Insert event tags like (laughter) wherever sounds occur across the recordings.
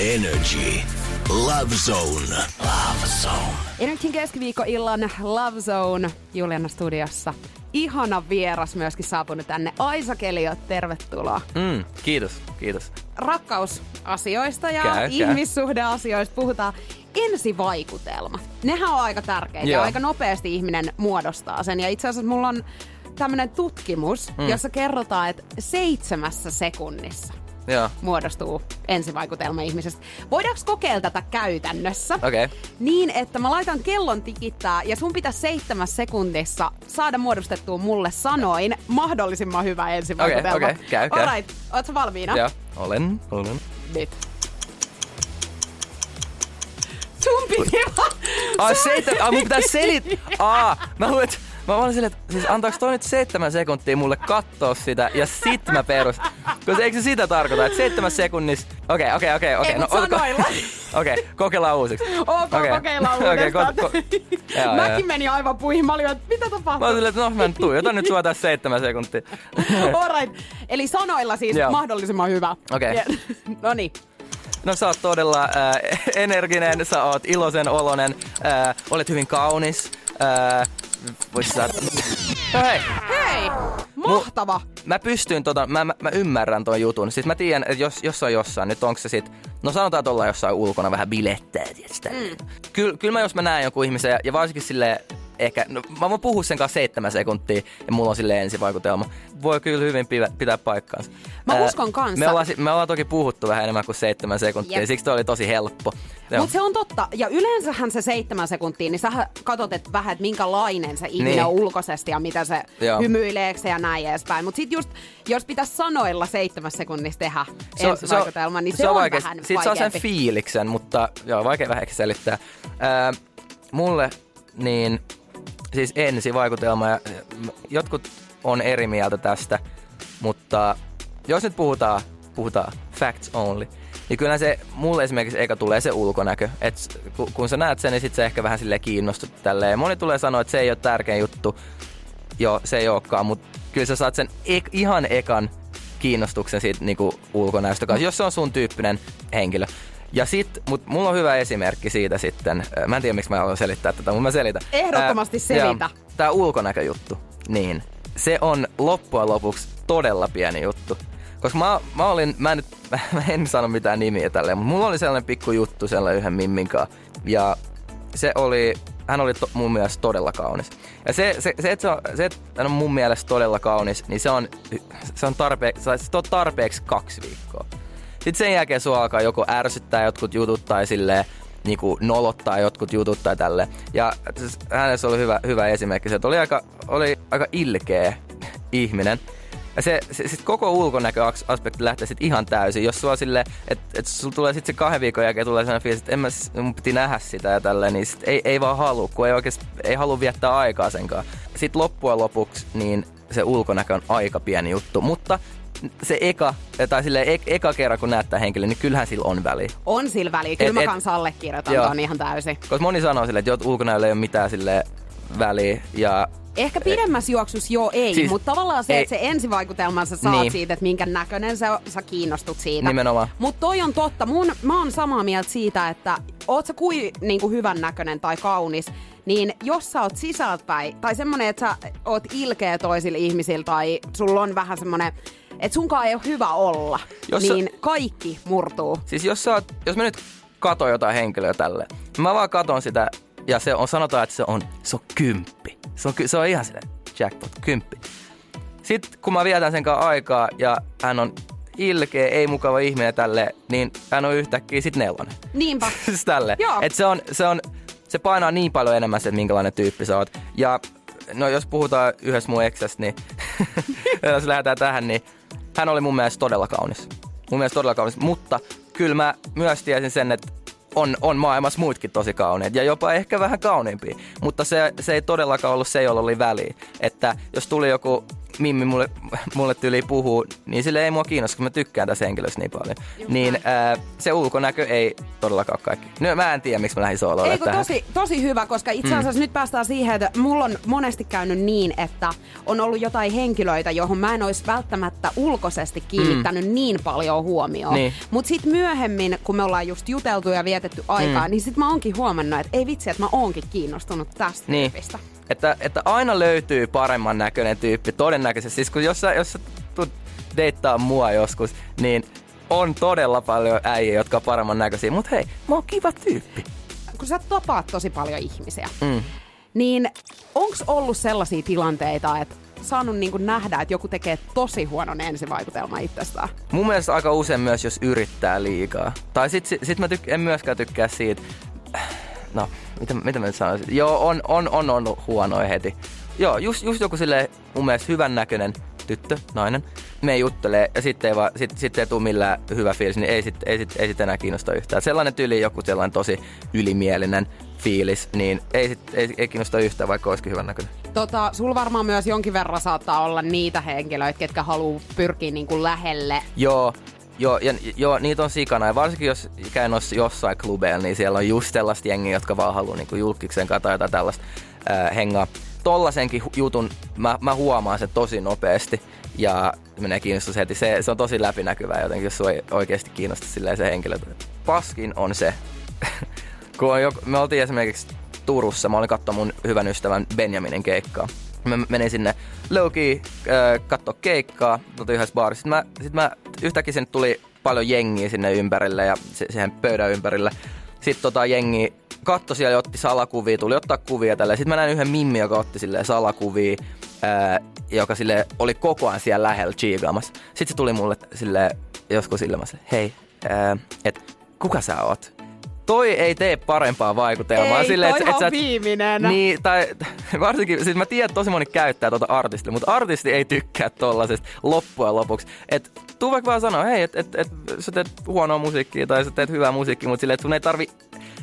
Energy. Love Zone. Love Zone. Energin keskiviikkoillan Love Zone Juliana studiossa. Ihana vieras myöskin saapunut tänne. Aisa Kelio, tervetuloa. Mm, kiitos, kiitos. Rakkausasioista ja Käy, käy. ihmissuhdeasioista puhutaan. Ensivaikutelmat. Nehän on aika tärkeitä ja Joo. aika nopeasti ihminen muodostaa sen. Ja itse asiassa mulla on tämmönen tutkimus, Mm. jossa kerrotaan, että seitsemässä sekunnissa Joo, muodostuu ensivaikutelma ihmisestä. Voidaanko kokeilla tätä käytännössä? okei. Okay. Niin, että mä laitan kellon tikittää ja sun pitäisi seitsemässä sekunnissa saada muodostettua mulle sanoin mahdollisimman hyvä ensivaikutelma. Okei, okei, käy, käy. Alright, ootko valmiina? Joo, olen, olen. Nyt. Sun piti vaan... Seitsemän, ai mun pitää selit... Aa, mä luulen, että Mä olin silleen, että siis antaako toi nyt seitsemän sekuntia mulle katsoa sitä ja sit mä perus. Koska eikö se sitä tarkoita, että seitsemän sekunnissa... Okei, okei, okei, okei. Ei, mut oliko- sanoilla. (laughs) Okei, kokeillaan uusiksi. Ok, Okei. kokeillaan Okei, uudestaan. ko- (laughs) ko- Joo, Mäkin joo. meni aivan puihin. Mä olin, että mitä tapahtuu? Mä olin että no mä nyt tuijotan nyt sua tässä seitsemän sekuntia. (laughs) Alright. Eli sanoilla siis Joo. mahdollisimman hyvä. Okei. Ja- No niin. No sä oot todella äh, energinen, sä oot iloisen olonen, äh, olet hyvin kaunis. Äh, vois sä... No hei, Hei! Mahtava! mä pystyn tota, mä, mä, mä ymmärrän ton jutun. Siis mä tiedän, että jos, jos on jossain, nyt onko se sit, no sanotaan, että ollaan jossain ulkona vähän bilettää, tietysti. Mm. Kyllä, kyllä mä jos mä näen jonkun ihmisen, ja, ja varsinkin sille ehkä, no, mä voin puhua sen kanssa seitsemän sekuntia, ja mulla on sille ensivaikutelma. Voi kyllä hyvin pitää, pitää paikkaansa. Mä Ää, uskon kanssa. Me ollaan, me ollaan toki puhuttu vähän enemmän kuin seitsemän sekuntia, Jep. Siksi toi oli tosi helppo. Mutta se on totta. Ja yleensähän se seitsemän sekuntia, niin sä katsot et vähän, että minkälainen se ihminen Niin. on ulkoisesti ja mitä se Joo. hymyileekö se ja näin edespäin. Mutta sitten just, jos pitäisi sanoilla seitsemässä sekunnissa tehdä Se on- ensivaikutelma, niin se, on, vaikea. vähän Siitä saa sen vaikeampi. fiiliksen, mutta joo, vaikea vähän selittää. Ää, mulle niin, siis ensivaikutelma, ja jotkut on eri mieltä tästä, mutta jos nyt puhutaan, puhutaan facts only, niin kyllä se mulle esimerkiksi eka tulee se ulkonäkö. Et kun, sä näet sen, niin sit sä ehkä vähän sille kiinnostut tälleen. Moni tulee sanoa, että se ei ole tärkein juttu. Joo, se ei olekaan, mutta kyllä sä saat sen ek, ihan ekan kiinnostuksen siitä niinku ulkonäöstä kanssa, jos se on sun tyyppinen henkilö. Ja sit, mut mulla on hyvä esimerkki siitä sitten. Mä en tiedä, miksi mä haluan selittää tätä, mutta mä selitän. Ehdottomasti selitä. joo, Tää ulkonäköjuttu, niin se on loppujen lopuksi todella pieni juttu. Koska mä, mä olin, mä, nyt, (laughs) mä en sano mitään nimiä tälleen, mutta mulla oli sellainen pikku juttu sellainen yhden mimminkaan. Ja se oli, hän oli to, mun mielestä todella kaunis. Ja se, se, se, että se, on, se, että hän on mun mielestä todella kaunis, niin se on, se on tarpeeksi, se on tarpeeksi kaksi viikkoa. Sitten sen jälkeen sua alkaa joko ärsyttää jotkut jutut tai silleen, niinku nolottaa jotkut jutut tai tälle. Ja siis hänessä oli hyvä, hyvä esimerkki se, oli aika, oli aika ilkeä ihminen. Ja se, se sit koko ulkonäköaspekti lähtee sit ihan täysin. Jos sulla sille, että et sulla tulee sitten se kahden viikon jälkeen tulee sellainen fiilis, että en mä, s- mun piti nähdä sitä ja tälleen, niin sit ei, ei vaan halua, kun ei oikeasti, ei halua viettää aikaa senkaan. Sitten loppujen lopuksi, niin se ulkonäkö on aika pieni juttu, mutta se eka, tai sille ek, eka kerran kun näyttää henkilön, niin kyllähän sillä on väliä. On sillä väliä. Kyllä Et- mä et- kanssa allekirjoitan Joo. ton ihan täysin. Koska moni sanoo sille, että ulkonäöllä ei ole mitään sille väliä, ja Ehkä pidemmässä juoksussa joo ei, siis, Siis- mutta tavallaan se, ei. että se ensivaikutelman sä saat Niin. siitä, että minkä näköinen sä, sä kiinnostut siitä. Nimenomaan. Mutta toi on totta. Mun, mä oon samaa mieltä siitä, että oot sä kuin niinku hyvän näköinen tai kaunis, niin jos sä oot sisältäpäin, tai semmonen, että sä oot ilkeä toisille ihmisille, tai sulla on vähän semmonen, että sunkaan ei ole hyvä olla, Jos sä- niin kaikki murtuu. Siis jos, sä oot, jos mä nyt katon jotain henkilöä tälle, mä vaan katon sitä ja se on, sanotaan, että se on, se on kymppi. Se on, se on ihan sille jackpot, kymppi. Sitten kun mä vietän sen kanssa aikaa ja hän on ilkeä, ei mukava ihminen tälle, niin hän on yhtäkkiä sit nelonen. Niinpä. (laughs) siis tälle. Joo. Et se, on, se, on, se painaa niin paljon enemmän se, että minkälainen tyyppi sä oot. Ja no jos puhutaan yhdessä mun eksästä, niin (laughs) jos lähdetään tähän, niin hän oli mun mielestä todella kaunis. mun mielestä todella kaunis. Mutta kyllä mä myös tiesin sen, että on, on maailmassa muutkin tosi kauneet ja jopa ehkä vähän kauniimpia. Mutta se, se ei todellakaan ollut se, jolla oli väliä. Että jos tuli joku Mimmi mulle, mulle tyyli puhuu, niin sille ei mua kiinnosta, kun mä tykkään tässä henkilöstä niin paljon. Just niin ää, se ulkonäkö ei todellakaan ole kaikki. No, mä en tiedä, miksi mä lähdin sooloille tähän. tosi, tosi hyvä, koska itse asiassa mm. nyt päästään siihen, että mulla on monesti käynyt niin, että on ollut jotain henkilöitä, johon mä en olisi välttämättä ulkoisesti kiinnittänyt mm. niin paljon huomioon. Niin. Mutta sitten myöhemmin, kun me ollaan just juteltu ja vietetty aikaa, mm. niin sitten mä oonkin huomannut, että ei vitsi, että mä oonkin kiinnostunut tästä Niin. tyypistä. Että, että aina löytyy paremman näköinen tyyppi, todennäköisesti. Siis kun jos sä, jos sä tulet deittaa mua joskus, niin on todella paljon äijä, jotka on paremman näköisiä. Mutta hei, mä oon kiva tyyppi. Kun sä tapaat tosi paljon ihmisiä, Mm. niin onks ollut sellaisia tilanteita, että saanut niinku nähdä, että joku tekee tosi huonon ensivaikutelman itsestään? Mun mielestä aika usein myös, jos yrittää liikaa. Tai sit, sit, sit mä tyk- en myöskään tykkää siitä, no, mitä, mitä mä nyt sanoisin? Joo, on, on, on, on huonoja heti. Joo, just, just joku sille mun mielestä hyvän näköinen tyttö, nainen, me juttelee ja sitten ei, vaan, sit, sit ei tule millään hyvä fiilis, niin ei sitten ei sit, ei sit enää kiinnosta yhtään. Sellainen tyyli joku sellainen tosi ylimielinen fiilis, niin ei, sit, ei, ei kiinnosta yhtään, vaikka olisikin hyvän näköinen. Tota, sul varmaan myös jonkin verran saattaa olla niitä henkilöitä, ketkä haluaa pyrkiä niinku lähelle. Joo, joo, ja, joo, niitä on sikana. Ja varsinkin jos käyn jossain klubeilla, niin siellä on just sellaista jengiä, jotka vaan haluaa niin julkiksen kanssa tai jotain tällaista ää, hengaa. Tollasenkin jutun mä, mä huomaan sen tosi nopeasti ja menee kiinnostus heti. Se, se on tosi läpinäkyvää jotenkin, jos sua ei oikeasti kiinnosta silleen se henkilö. Paskin on se, (laughs) kun on jo, me oltiin esimerkiksi Turussa, mä olin katsoa mun hyvän ystävän Benjaminin keikkaa. Mä menin sinne Loki äh, katsoa keikkaa, tultiin yhdessä baarissa. Sitten mä, sit mä yhtäkkiä sinne tuli paljon jengiä sinne ympärille ja se, siihen pöydän ympärille. Sitten tota jengi katto siellä ja otti salakuvia, tuli ottaa kuvia tällä. Sitten mä näin yhden mimmi, joka otti silleen salakuvia, ää, joka sille oli koko ajan siellä lähellä chiigaamassa. Sitten se tuli mulle sille joskus ilmassa, hei, ää, et kuka sä oot? Toi ei tee parempaa vaikutelmaa. Ei, silleen, toi et- et et- viimeinen. Niin, tai (laughs) varsinkin, siis mä tiedän, että tosi moni käyttää tuota artistia, mutta artisti ei tykkää tollasesta loppujen lopuksi. Et tuu vaikka vaan sanoa, hei, että et, et, sä teet huonoa musiikkia tai sä teet hyvää musiikkia, mutta silleen, että sun ei tarvi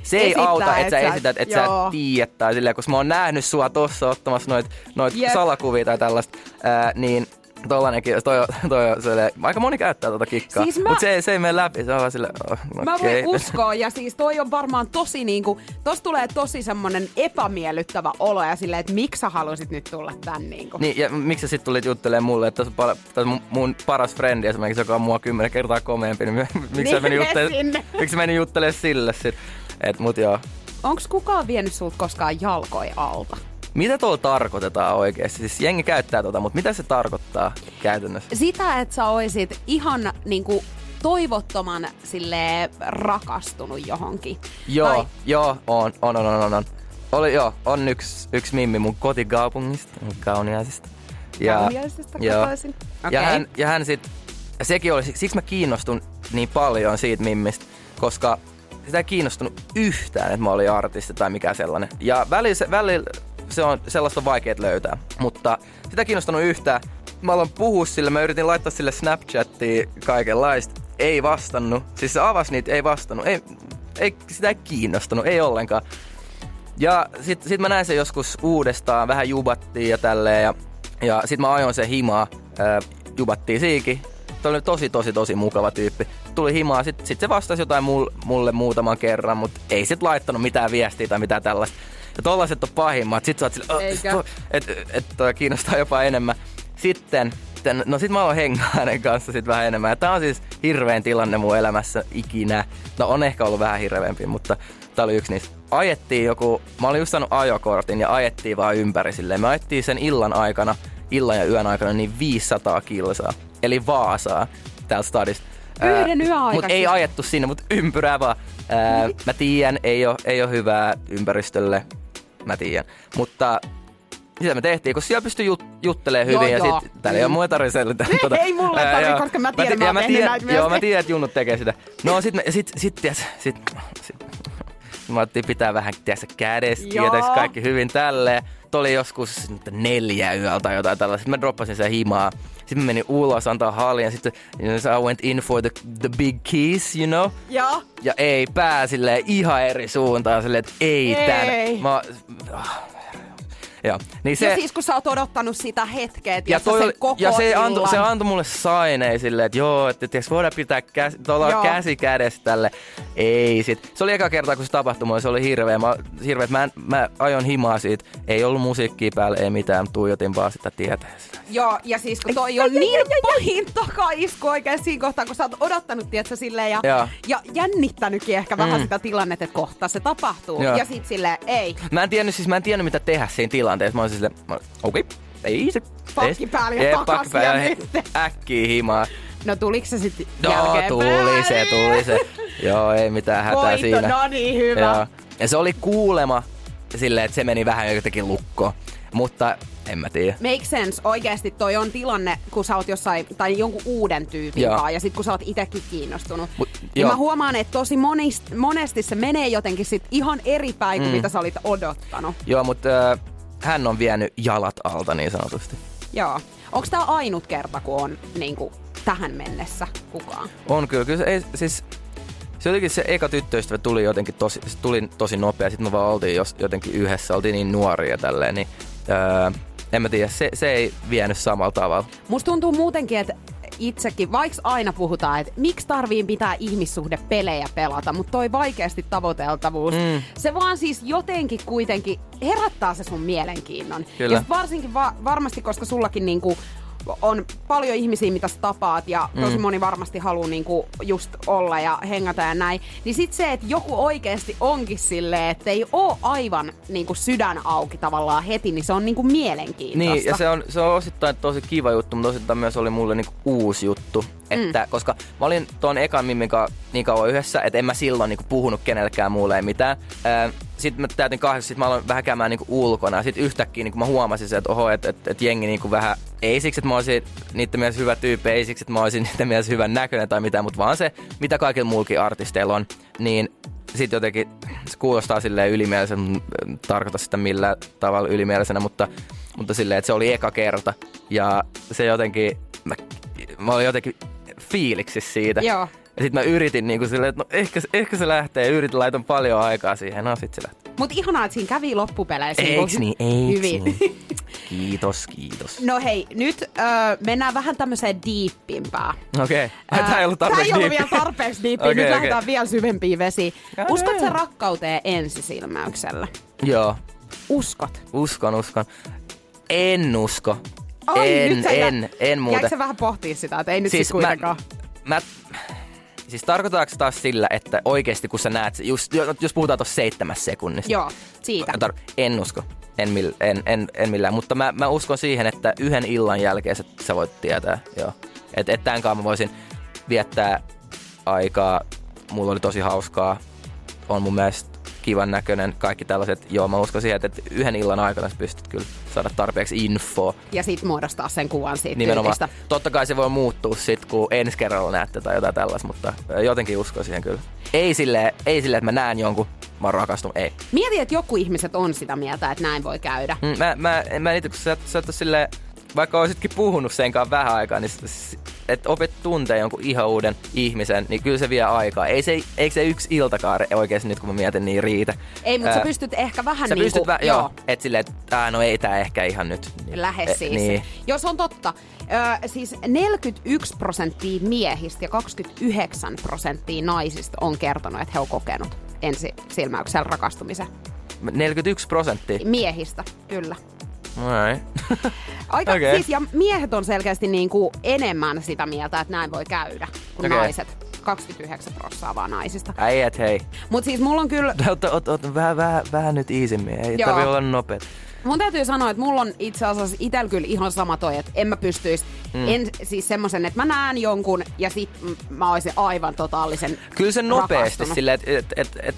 se ei Esittää, auta, et että sä sä- esität, että sä joo. et tiedä tai silleen, koska mä oon nähnyt sua tossa ottamassa noit, noit Jep. salakuvia tai tällaista, ää, niin tollanenkin, toi, toi on silleen, aika moni käyttää tota kikkaa, Siis mä- mutta se, ei- se ei mene läpi, se on vaan silleen, oh, Mä okei. voin uskoa, ja siis toi on varmaan tosi niinku, tossa tulee tosi semmonen epämiellyttävä olo, ja silleen, että miksi sä halusit nyt tulla tän niinku. Niin, ja miksi sä sit tulit juttelemaan mulle, että tässä on, mun, paras frendi esimerkiksi, joka on mua kymmenen kertaa komeampi, niin mi- miksi Niin, sä meni mene juttelemaan, sinne. miksi sä meni juttelemaan sille sit? Et mut joo. Onks kukaan vienyt sulta koskaan jalkoi alta? Mitä tuolla tarkoitetaan oikeasti? Siis jengi käyttää tota, mutta mitä se tarkoittaa käytännössä? Sitä, että sä oisit ihan niinku toivottoman sille rakastunut johonkin. Joo, Tai, joo, on, on, on, on, on. Oli, joo, on yksi, yksi mimmi mun kotikaupungista, mun kauniaisista. Kauniaisista kotoisin. Ja Okei. hän, ja hän sit, sekin oli, siksi mä kiinnostun niin paljon siitä mimmistä, koska sitä ei kiinnostunut yhtään, että mä olin artisti tai mikä sellainen. Ja välillä, välillä se on sellaista vaikea löytää, mutta sitä ei kiinnostunut yhtään. Mä aloin puhua sille, mä yritin laittaa sille Snapchattiin kaikenlaista. Ei vastannut. Siis se avasi niitä, ei vastannut. Ei, ei, sitä ei kiinnostunut, ei ollenkaan. Ja sit, sit mä näin sen joskus uudestaan, vähän jubattiin ja tälleen. Ja, ja sit mä ajoin sen himaa, ää, jubattiin siikin. Toi oli tosi, tosi, tosi mukava tyyppi. Tuli himaa, sit, sit se vastasi jotain mulle, mulle muutaman kerran, mutta ei sit laittanut mitään viestiä tai mitään tällaista. Ja tollaset on pahimmat. Sit sä oot sille, Eikä. että et, toi kiinnostaa jopa enemmän. Sitten, sitten no sit mä aloin hengaa hänen kanssa sit vähän enemmän. Ja tää on siis hirveän tilanne mun elämässä ikinä. No on ehkä ollut vähän hirveämpi, mutta tää oli yksi niistä. Ajettiin joku, mä olin just saanut ajokortin ja ajettiin vaan ympäri silleen. Me ajettiin sen illan aikana, illan ja yön aikana niin 500 kilsaa. Eli Vaasaa täältä stadista. Yhden yön Mutta aikana. ei ajettu sinne, mutta ympyrää vaan. Ää, mä tiedän, ei ole, ei ole hyvää ympäristölle. Mä tiedän. Mutta sitä me tehtiin, kun siellä pystyi jut- juttelemaan hyvin Joo, ja joo. sit, täällä ei ole muuta tarvitse selittää. Ei mulle tarvi, joo. koska mä tiedän, ti- mä tehnyt tiedän- näitä Joo, myöskin. mä tiedän, että junnut tekee sitä. No sit, me, sit, sit, tiedät, sit, sit, mä ajattelin pitää vähän kädestä, Joo. tietäis kaikki hyvin tälleen. Sitten oli joskus neljä yöllä tai jotain tällaista. Sitten mä droppasin sen himaa. Sitten mä menin ulos antaa haljan. Sitten you know, I went in for the, the big keys, you know. Joo. Ja ei pää silleen ihan eri suuntaan. Silleen, että ei, Ei. tän. Mä, Joo. Niin Se... Ja siis kun sä oot odottanut sitä hetkeä, ja, toi, sen koko ja se, antoi, se antoi mulle sainei silleen, että joo, että tiiäks, voidaan pitää käsi, tuolla Joo. käsi kädessä tälle. Ei sit. Se oli eka kerta, kun se tapahtui mulle, se oli hirveä. Mä, hirveä mä, mä ajoin himaa siitä. Ei ollut musiikkia päällä, ei mitään. Tuijotin vaan sitä tietä. Joo, ja siis kun toi on niin pahin takaisku oikein siinä kohtaa, kun sä oot odottanut, tietsä, silleen, ja, Joo. ja jännittänytkin ehkä vähän sitä tilannetta, että kohta se tapahtuu. Joo. Ja sit silleen, ei. Mä en tiennyt, siis mä en tiennyt mitä tehdä siinä tilanteessa. Mä olin silleen, mä olin, okei, ei se. Pakki päälle ja takas päälle ja nyt. (laughs) Äkkiä himaa. No tuliko se sitten Joo, jälkeen tuli se, tuli se. Joo, ei mitään hätää Voitto, siinä. no niin, hyvä. Joo. Ja se oli kuulema silleen, että se meni vähän jotenkin lukkoon. Mutta en mä tiedä. Make sense. Oikeasti toi on tilanne, kun sä oot jossain, tai jonkun uuden tyypin Joo. kanssa, ja sit kun sä oot itekin kiinnostunut. Mut, niin joo. mä huomaan, että tosi monist, monesti se menee jotenkin sit ihan eri päin kuin Mm. mitä sä olit odottanut. Joo, mutta äh, hän on vienyt jalat alta niin sanotusti. Joo. Onko tää ainut kerta, kun on niinku, tähän mennessä kukaan? On kyllä. kyllä se, ei, siis, se jotenkin se eka tyttöystävä tuli jotenkin tosi, se tuli tosi nopea. Sitten me vaan oltiin jos, jotenkin yhdessä, oltiin niin nuoria tälleen. Niin, öö, en mä tiedä, se, se ei vienyt samalla tavalla. Musta tuntuu muutenkin, että itsekin, vaikka aina puhutaan, että miksi tarvii pitää ihmissuhdepelejä pelata, mutta toi vaikeasti tavoiteltavuus, mm. se vaan siis jotenkin kuitenkin herättää se sun mielenkiinnon. Kyllä. Ja varsinkin va- varmasti, koska sullakin niinku on paljon ihmisiä, mitä sä tapaat ja tosi Mm. moni varmasti haluaa niinku just olla ja hengata ja näin. Niin sit se, että joku oikeasti onkin silleen, että ei oo aivan niinku sydän auki tavallaan heti, niin se on niinku mielenkiintoista. Niin, ja se on, se on osittain tosi kiva juttu, mutta osittain myös oli mulle niinku uusi juttu. Että, mm. Koska mä olin tuon ekan Mimmin niin kauan yhdessä, että en mä silloin niinku puhunut kenellekään muulle ei mitään. Ää, sitten mä täytin kahdeksan, sit mä aloin vähän käymään niinku ulkona. Sitten yhtäkkiä niinku mä huomasin sen, että oho, että et, et jengi niinku vähän, ei siksi, että mä olisin niiden mielestä hyvä tyyppi, ei siksi, että mä olisin (laughs) niiden mielestä hyvän näköinen tai mitään, mutta vaan se, mitä kaikilla muullakin artisteilla on, niin sitten jotenkin se kuulostaa silleen ylimielisen, mutta en tarkoita sitä millään tavalla ylimielisenä, mutta, mutta silleen, että se oli eka kerta. Ja se jotenkin, mä, mä olin jotenkin fiiliksissä siitä. Joo. Ja sitten mä yritin niin kuin silleen, että no ehkä, se- ehkä se lähtee. Yritin, laitan paljon aikaa siihen. No sit se lähtee. Mutta ihanaa, että siinä kävi loppupeleissä Eiks niinku niin? Eiks hyvin. niin? (laughs) Kiitos, kiitos. No hei, nyt öö, mennään vähän tämmöiseen diippimpään. Okei. Okay. Tämä ei ollut tarpeeksi Tämä ei ollut vielä tarpeeksi diippiä. Okei, nyt okei. lähdetään vielä syvempiin vesiin. Uskot sä rakkauteen ensisilmäyksellä? Joo, Uskot. uskon, uskon. En usko. Ai, en, nyt en, jä- en muuten. Jäikö sä vähän pohtia sitä, että ei nyt siis, Siis siis mä- kuitenkaan? mä, siis tarkoitaanko taas sillä, että oikeasti kun sä näet, just, jos puhutaan tuossa seitsemässä sekunnissa. Joo, siitä. Tar- en usko. En, mill, en, en, en millään, mutta mä, mä uskon siihen, että yhden illan jälkeen sä, sä voit tietää. Joo. Et, et tämän kanssa mä voisin viettää aikaa. Mulla oli tosi hauskaa. On mun mielestä kivan näköinen. Kaikki tällaiset. Joo, mä uskon siihen, että yhden illan aikana sä pystyt kyllä saada tarpeeksi infoa. Ja sit muodostaa sen kuvan siitä Nimenomaan. tyypistä. Totta kai se voi muuttua sit, kun ensi kerralla näette tai jotain tällaista, mutta jotenkin uskon siihen kyllä. Ei silleen, ei silleen, että mä näen jonkun, mä oon rakastunut, ei. Mieti, että joku ihmiset on sitä mieltä, että näin voi käydä. Mm, Mä, mä, mä en itse, kun sä, sä et oo silleen, vaikka olisitkin puhunut sen kanssa vähän aikaa, niin että opet tuntee jonkun ihan uuden ihmisen, niin kyllä se vie aikaa. Ei se, eikö se yksi iltakaan oikeasti nyt, kun mä mietin, niin riitä. Ei, mutta sä Ää, pystyt ehkä vähän Sä niin pystyt, kuin, vä- joo, et silleen, että no ei tää ehkä ihan nyt. Niin, Lähe Eh, siis. Niin. Jos on totta. Ö, siis 41 prosenttia miehistä ja 29 prosenttia naisista on kertonut, että he on kokenut ensi silmäyksellä rakastumisen. 41 prosenttia. Miehistä, kyllä. Right. (laughs) Aika, okay. siis, ja miehet on selkeästi niin kuin enemmän sitä mieltä, että näin voi käydä, kuin okay. naiset. 29 prosenttia vaan naisista. Äijät, hei. Mutta siis mulla on kyllä, Ot, ot, ot, vähän, vähän, vähän nyt iisimmin. Ei Joo. tarvi olla nopea. mun täytyy sanoa, että mulla on itse asiassa itsellä kyllä ihan sama toi, että en mä pystyisi, mm. en siis semmoisen, että mä näen jonkun ja sit mä olisin aivan totaalisen Kyllä se nopeasti silleen, että et, et, et,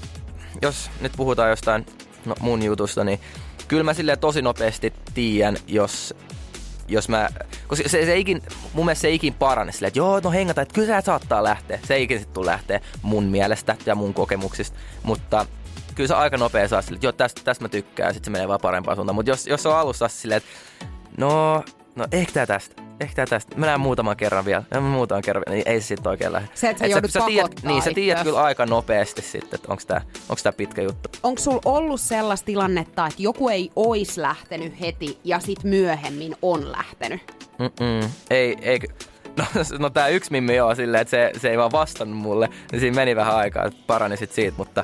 jos nyt puhutaan jostain no, mun jutusta, niin kyllä mä silleen tosi nopeasti tiedän, jos jos mä, koska se, se ikin, mun mielestä se ikin parane silleen, että joo, no hengata, että kyllä saattaa lähteä. Se ikin sit tuu lähteä mun mielestä ja mun kokemuksista, mutta kyllä se aika nopea saa sille, että joo, tästä, tästä mä tykkään, sitten se menee vaan parempaan suuntaan. Mutta jos, jos on alussa silleen, että no, no ehkä tää tästä, ehkä tästä. Mä näen muutaman kerran vielä, ja muutaman kerran vielä, niin ei se sitten oikein lähde. Se, että sä Et joudut sä tiedät, pakottaa Niin, sä tiedät kyllä aika nopeasti sitten, että onko tää, onks tää pitkä juttu. Onko sulla ollut sellaista tilannetta, että joku ei ois lähtenyt heti ja sit myöhemmin on lähtenyt? Mm-mm. Ei, ei, (laughs) no, no tää yksi mimmi joo silleen, että se, se ei vaan vastannut mulle, niin siinä meni vähän aikaa, että parani sit siitä, mutta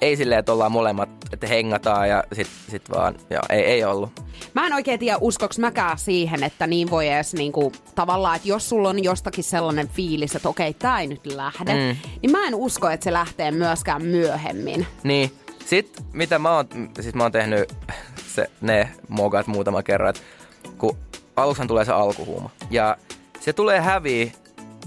ei silleen, että ollaan molemmat, että hengataan ja sit, sit vaan, joo, ei, ei ollut. Mä en oikein tiedä, uskoks mäkään siihen, että niin voi edes niinku, tavallaan, että jos sulla on jostakin sellainen fiilis, että okei, tää ei nyt lähde, mm. niin mä en usko, että se lähtee myöskään myöhemmin. Niin, sit mitä mä oon, siis mä oon tehnyt (laughs) se, ne mogat muutama kerran, että kun aluksihan tulee se alkuhuuma ja se tulee häviä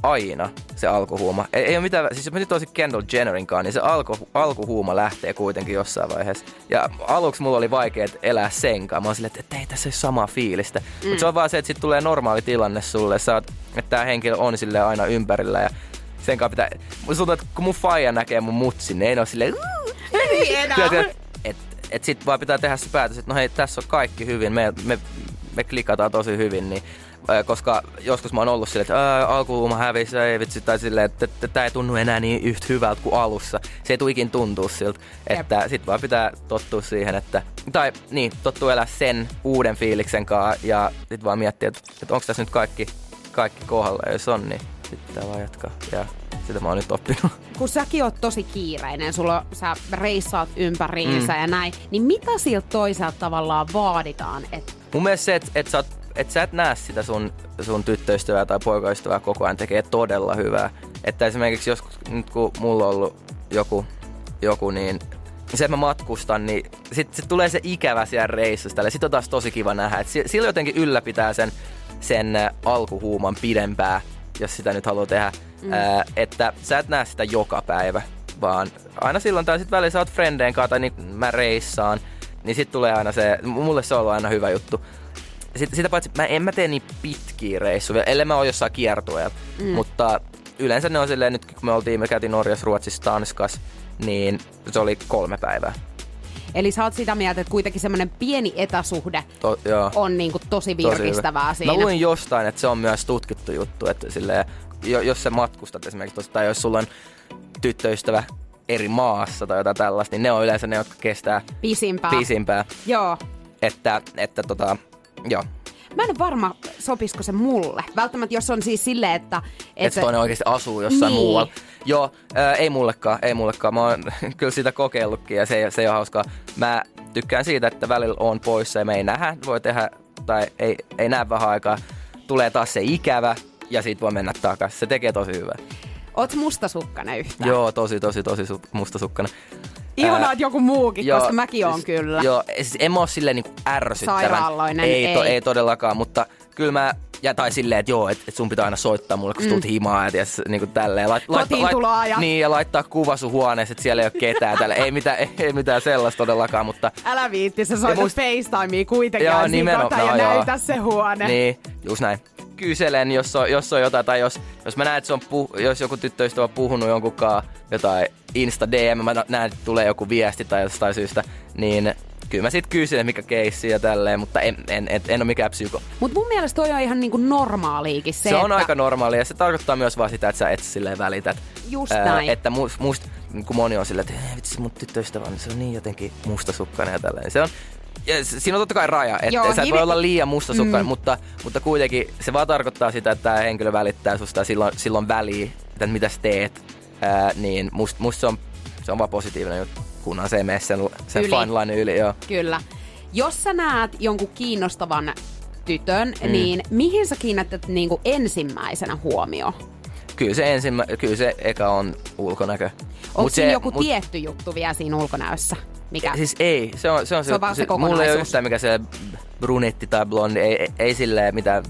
aina se alkuhuuma. Ei, ei ole mitään, siis jos mä nyt olisin Kendall Jennerinkaan, niin se alku, alkuhuuma lähtee kuitenkin jossain vaiheessa. Ja aluksi mulla oli vaikea elää senkaan. Mä oon silleen, että ei tässä ole samaa fiilistä. Mm. Mutta se on vaan se, että sit tulee normaali tilanne sulle. Sä oot, että tää henkilö on sille aina ympärillä ja sen kanssa pitää... Musta tuntuu, että kun mun faija näkee mun mutsin, niin ei ne ole silleen... Ei enää. Et, et sit vaan pitää tehdä se päätös, että no hei, tässä on kaikki hyvin, me, me, me klikataan tosi hyvin, niin koska joskus mä oon ollut silleen, että ää, alkuhuuma hävisi, ei vitsi, tai silleen, että, että tämä ei tunnu enää niin yhtä hyvältä kuin alussa. Se ei tule ikin tuntua siltä, että sit vaan pitää tottua siihen, että, tai niin, tottua elää sen uuden fiiliksen kanssa ja sit vaan miettiä, että, että onko tässä nyt kaikki, kaikki kohdalla, ja jos on, niin sitten pitää vaan jatkaa. Ja sitä mä oon nyt oppinut. (laughs) kun säkin oot tosi kiireinen, sulla, sä reissaat ympäriinsä mm. ja näin, niin mitä siltä toisaalta tavallaan vaaditaan? Et, Mun mielestä se, että et sä, oot- et sä et näe sitä sun, sun tyttöystävää tai poikaystävää koko ajan tekee todella hyvää. Että esimerkiksi joskus, nyt kun mulla on ollut joku, joku niin se, että mä matkustan, niin sitten sit tulee se ikävä siellä reissussa. tälle. Sitten on taas tosi kiva nähdä. Et si- silloin jotenkin ylläpitää sen, sen alkuhuuman pidempää, jos sitä nyt haluaa tehdä. Mm. Ää, että sä et näe sitä joka päivä, vaan aina silloin tai sitten välillä sä oot frendeen kanssa tai niin mä reissaan, niin sitten tulee aina se, mulle se on ollut aina hyvä juttu. Sitten, sitä paitsi mä en mä tee niin pitkiä reissuja, ellei mä oon jossain kiertueella. Mm. Mutta yleensä ne on silleen, nyt kun me oltiin, me käytiin Norjassa, Ruotsissa, Tanskas, niin se oli kolme päivää. eli sä oot sitä mieltä, että kuitenkin semmoinen pieni etäsuhde To, joo. on niinku tosi Tosi virkistävää siinä. Mä luin jostain, että se on myös tutkittu juttu, että silleen, jo- jos sä matkustat esimerkiksi tosta, tai jos sulla on tyttöystävä eri maassa tai jotain tällaista, niin ne on yleensä ne, jotka kestää Pisimpää. pisimpää. Joo. Että, että tota, joo. Mä en ole varma, sopisiko se mulle. Välttämättä jos on siis silleen, että... Että toinen oikeasti asuu jossain Niin. muualla. Joo, ää, ei mullekaan, ei mullekaan. Mä oon (laughs) kyllä sitä kokeillutkin ja se, se ei ole hauskaa. Mä tykkään siitä, että välillä on poissa ja me ei nähdä, voi tehdä, tai ei, ei näe vähän aikaa. Tulee taas se ikävä ja sit voi mennä takaisin. Se tekee tosi hyvää. Oot mustasukkainen yhtään. Joo, tosi, tosi, tosi su- mustasukkana. Ihanaa, Ää, että joku muukin, joo, koska mäkin siis- kyllä. Joo, siis en mä oo silleen niinku ärsyttävän. Sairaalloinen, ei, To, ei. ei todellakaan, mutta kyllä mä, ja tai silleen, että joo, että et sun pitää aina soittaa mulle, kun mm. tulet himaa ja ties, niinku tälleen. Lait, Kotiintuloajat. Niin, ja laittaa kuva sun huoneessa, että siellä ei ole ketään tällä. ei, mitään, ei, (laughs) ei mitään sellaista todellakaan, mutta Älä viitti, sä soitat must- FaceTimea kuitenkin Joo, ja siinä nimenomaan. kohtaa ja No joo. näytä se huone. Niin, just näin. Kyselen, jos on, jos on jotain, tai jos, jos mä näen, että se on puh, jos joku tyttöystävä on puhunut jonkunkaan jotain Insta DM, mä näen, että tulee joku viesti tai jostain syystä, niin kyllä mä sit kysyn, mikä keissi ja tälleen, mutta en, en, en, en ole mikään psyko. Mut mun mielestä toi on ihan niinku normaaliikin se, Se, on että aika normaalia ja se tarkoittaa myös vaan sitä, että sä et silleen välität. Just näin. että must, must, kun moni on silleen, että "Ei, vitsi mun tyttöystävä, niin se on niin jotenkin mustasukkainen ja tälleen. Se on, ja siinä on totta kai raja, että Joo, sä et voi olla liian mustasukkainen, Mm. mutta, mutta kuitenkin se vaan tarkoittaa sitä, että tämä henkilö välittää susta ja silloin, silloin väliä, että mitä sä teet, ää, niin must, musta se on, se on vaan positiivinen juttu, kunhan se ei mene sen, sen Yli. fine line yli. Joo. Kyllä. Jos sä näet jonkun kiinnostavan tytön, mm. niin mihin sä kiinnität niinku ensimmäisenä huomioon? Kyllä se, ensimmä, kyllä se eka on ulkonäkö. Onko Mut siinä se- joku mut- tietty juttu vielä siinä ulkonäössä? Mikä? Siis ei, se on se, on Se on vaan se mulla ei ole yhtään mikä se brunetti tai blondi, ei, ei, ei silleen mitään,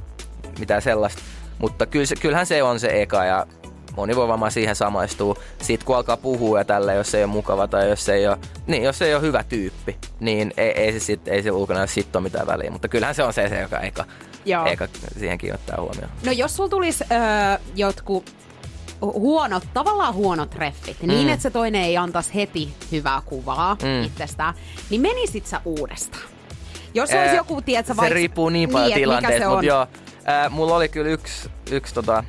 mitään sellaista. Mutta kyllä se, kyllähän se on se eka ja moni voi varmaan siihen samaistua. Sitten kun alkaa puhua ja tällä, jos se ei ole mukava tai jos se ei ole, niin jos se ei ole hyvä tyyppi, niin ei, ei se, sit, ei se ulkona sit ole mitään väliä. Mutta kyllähän se on se, se joka eka, Joo. eka siihen kiinnittää huomioon. No jos sulla tulisi öö, jotkut huonot, tavallaan huonot treffit, niin että se toinen ei antaisi heti hyvää kuvaa Mm. itsestään, niin menisit sä uudestaan? Jos Ää, olisi joku, tiedätkö, Se vaikka... riippuu niin paljon että mikä tilanteesta, se mutta joo. Ää, mulla oli kyllä yksi, yksi tota,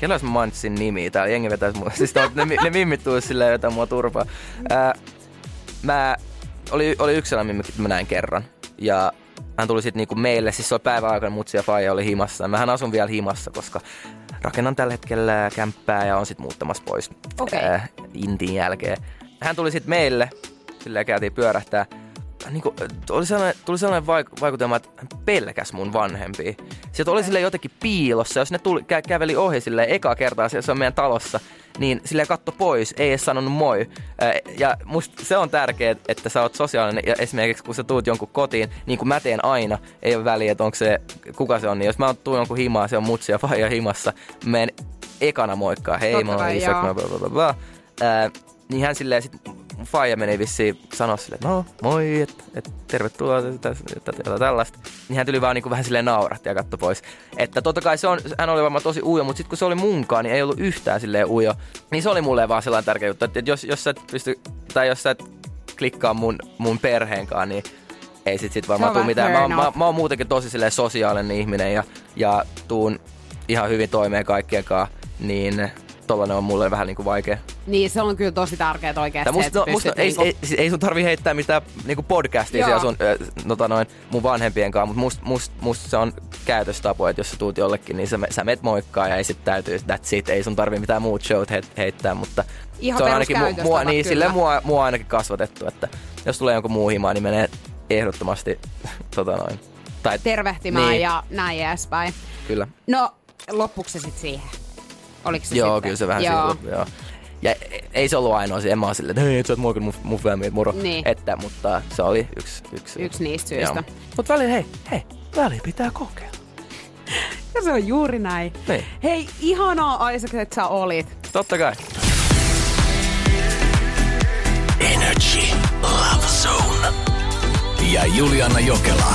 Kellä jos mä mainitsin nimiä täällä, jengi vetäisi mua. (laughs) Siis to, ne, ne mimmit tulisi silleen vetää mua turpaa. Ää, mä, oli, oli yksi sellainen mimmi, mä näin kerran. Ja hän tuli sitten niinku meille, siis se oli päivän aikana mutsi ja faija oli himassa. Mähän asun vielä himassa, koska rakennan tällä hetkellä kämppää ja on sitten muuttamassa pois Okei. ää, Intin jälkeen. Hän tuli sitten meille, silleen käytiin pyörähtää. Niin kuin, oli sellainen, tuli sellainen vaik- vaikutelma, että hän pelkäs mun vanhempia. Sieltä oli sille jotenkin piilossa, jos ne tuli, kä- käveli ohi sille eka kertaa, se on meidän talossa, niin sille katto pois, ei edes sanonut moi. Ja musta se on tärkeää, että sä oot sosiaalinen ja esimerkiksi kun sä tuut jonkun kotiin, niin kuin mä teen aina, ei ole väliä, että onko se, kuka se on, niin jos mä tuun jonkun himaa, se on mutsi ja faija himassa, mä menen ekana moikkaa, hei Totta mä oon Isak, mä bla bla bla bla. Ää, niin hän silleen sit faija meni vissiin sanoa silleen, että no moi, että et, tervetuloa, tätä, tällaista. Niin hän tuli vaan niinku vähän silleen nauratti ja katto pois. Että totta kai se on, hän oli varmaan tosi ujo, mutta sitten kun se oli munkaan, niin ei ollut yhtään silleen ujo. Niin se oli mulle vaan sellainen tärkeä juttu, että jos, jos sä et pysty, tai jos sä et klikkaa mun, mun perheenkaan, niin ei sit, sit varmaan tule mitään. Mä, oon- mä, mä oon muutenkin tosi silleen sosiaalinen ihminen ja, ja tuun ihan hyvin toimeen kaikkien kanssa, niin tollanen on mulle vähän niinku vaikea. Niin, se on kyllä tosi tärkeää oikeasti, Tää musta, että no, musta, ei, niinku... ei, siis ei sun tarvi heittää mitään niinku podcastia Joo. siellä sun, nota noin, mun vanhempien kanssa, mutta must, must, must, se on käytöstapo, että jos sä tuut jollekin, niin sä, sä meet moikkaa ja ei sit täytyy, that's it, ei sun tarvi mitään muut showt heit, heittää, mutta Ihan se on ainakin mu, mua, peruskäytöstavat niin, kyllä. sille mua, mua ainakin kasvatettu, että jos tulee jonkun muu himaa, niin menee ehdottomasti (laughs) tota noin. Tai, tervehtimään Niin. ja näin edespäin. Kyllä. No, loppuksi sitten siihen? Oliko se Joo, sitten? kyllä se vähän Joo. silloin, joo. Ja ei se ollut ainoa se, oo silleen, että hei, et sä oot moikannut mun, mun family, moro. Niin. Että, mutta se oli yksi. Yksi, Yksi niistä syistä. Mutta väli, hei, hei, väli pitää kokeilla. Ja se on juuri näin. Niin. Hei, ihanaa Isaac, että sä olit. Totta kai. Energy Love Zone. Ja Juliana Jokela.